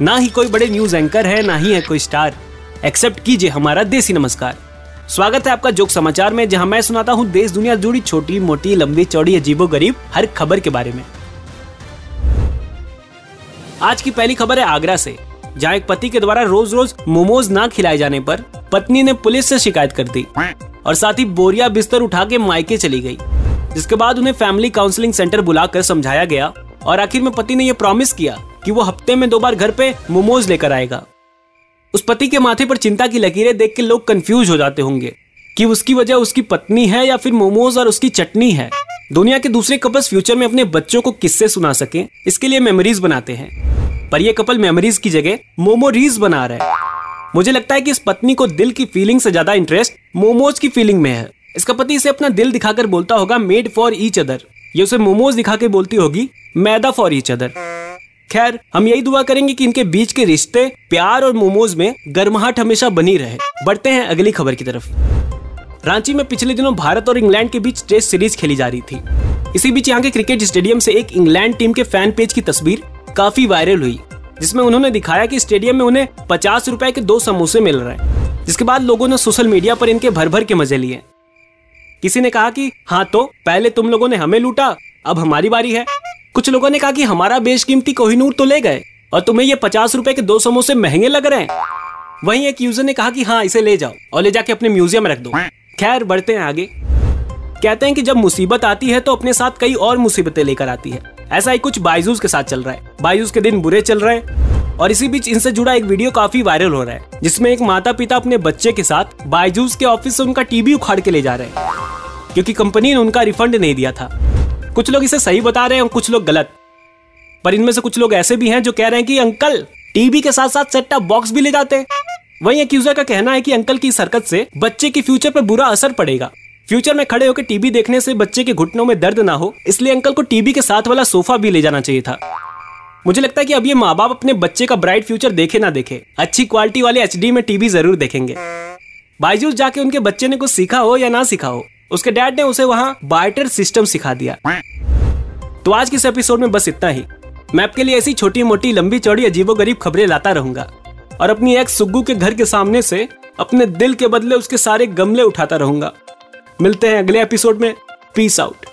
ना ही कोई बड़े न्यूज़ एंकर है, ना ही है कोई स्टार एक्सेप्ट कीजिए हमारा देसी नमस्कार. स्वागत है आपका जोक समाचार में, जहाँ मैं सुनाता हूँ देश, दुनिया जुड़ी छोटी, मोटी, लंबी, चौड़ी, अजीबो गरीब, हर खबर के बारे में. आज की पहली खबर है आगरा से, जहाँ एक पति के द्वारा रोज रोज मोमोज ना खिलाए जाने पर पत्नी ने पुलिस से शिकायत कर दी और साथ ही बोरिया बिस्तर उठा के मायके चली गई, जिसके बाद उन्हें फैमिली काउंसलिंग सेंटर बुलाकर समझाया गया और आखिर में पति ने यह प्रॉमिस किया कि वो हफ़्ते में दो बार घर पे मोमोज लेकर आएगा। उस पति के माथे पर चिंता की लकीरें देख के लोग कंफ्यूज हो जाते होंगे कि उसकी वजह उसकी पत्नी है या फिर मोमोज और उसकी चटनी है। दुनिया के दूसरे कपल्स फ्यूचर में अपने बच्चों को किस्से सुना सके, इसके लिए मेमोरीज बनाते हैं। पर ये कपल मेमोरीज की जगह मोमोरीज बना रहे मुझे लगता है कि इस पत्नी को दिल की फीलिंग से ज़्यादा इंटरेस्ट मोमोज की फीलिंग में है। इसका पति इसे अपना दिल दिखाकर बोलता होगा मेड फॉर ईच अदर ये उसे मोमोज दिखा के बोलती होगी, मैदा फॉर ईच अदर खैर, हम यही दुआ करेंगे कि इनके बीच के रिश्ते, प्यार और मोमोज में गर्माहट हमेशा बनी रहे। बढ़ते हैं अगली खबर की तरफ़। रांची में पिछले दिनों भारत और इंग्लैंड के बीच टेस्ट सीरीज़ खेली जा रही थी। इसी बीच यहाँ के क्रिकेट स्टेडियम से एक इंग्लैंड टीम के फ़ैन पेज की तस्वीर काफ़ी वायरल हुई, जिसमें उन्होंने दिखाया कि स्टेडियम में उन्हें पचास रुपए के दो समोसे मिल रहे हैं, जिसके बाद लोगों ने सोशल मीडिया पर इनके भर भर के मज़े लिए। किसी ने कहा कि हाँ तो पहले तुम लोगों ने हमें लूटा, अब हमारी बारी है। कुछ लोगों ने कहा कि हमारा बेशकीमती कोहिनूर तो ले गए और तुम्हें ये पचास रुपए के दो समोसे महँगे लग रहे हैं। वहीं एक यूज़र ने कहा कि हाँ इसे ले जाओ और ले जाके अपने म्यूज़ियम में रख दो। खैर, बढ़ते हैं आगे। कहते हैं कि जब मुसीबत आती है तो अपने साथ कई और मुसीबतें लेकर आती है। ऐसा ही कुछ बाइजूस के साथ चल रहा है। बाइजूस के दिन बुरे चल रहे हैं और इसी बीच इनसे जुड़ा एक वीडियो काफ़ी वायरल हो रहा है, जिसमें एक माता पिता अपने बच्चे के साथ बाइजूस के ऑफ़िस से उनका टीवी उखाड़ के ले जा रहे हैं, क्योंकि कंपनी ने उनका रिफंड नहीं दिया था। कुछ लोग इसे सही बता रहे हैं और कुछ लोग गलत। पर इनमें से कुछ लोग ऐसे भी हैं जो कह रहे हैं कि अंकल टीवी के साथ साथ सेट टॉप बॉक्स भी ले जाते वहीं एक यूज़र का कहना है कि अंकल की इस हरकत से बच्चे के फ्यूचर पर बुरा असर पड़ेगा। फ्यूचर में खड़े होकर टीवी देखने से बच्चे के घुटनों में दर्द ना हो, इसलिए अंकल को टीवी के साथ वाला सोफा भी ले जाना चाहिए था। मुझे लगता है कि अब ये माँ बाप अपने बच्चे का ब्राइट फ्यूचर देखे ना देखे। अच्छी क्वालिटी वाले एचडी में टीवी ज़रूर देखेंगे। बाइजूस जाके उनके बच्चे ने कुछ सीखा हो या ना सीखा हो। उसके डैड ने उसे वहाँ बार्टर सिस्टम सिखा दिया। तो आज के इस एपिसोड में बस इतना ही। मैं आपके लिए ऐसी छोटी मोटी लंबी, चौड़ी, अजीबो गरीब खबरें लाता रहूँगा। और अपनी एक सुग्गू के घर के सामने से अपने दिल के बदले उसके सारे गमले उठाता रहूँगा। मिलते हैं अगले एपिसोड में। Peace out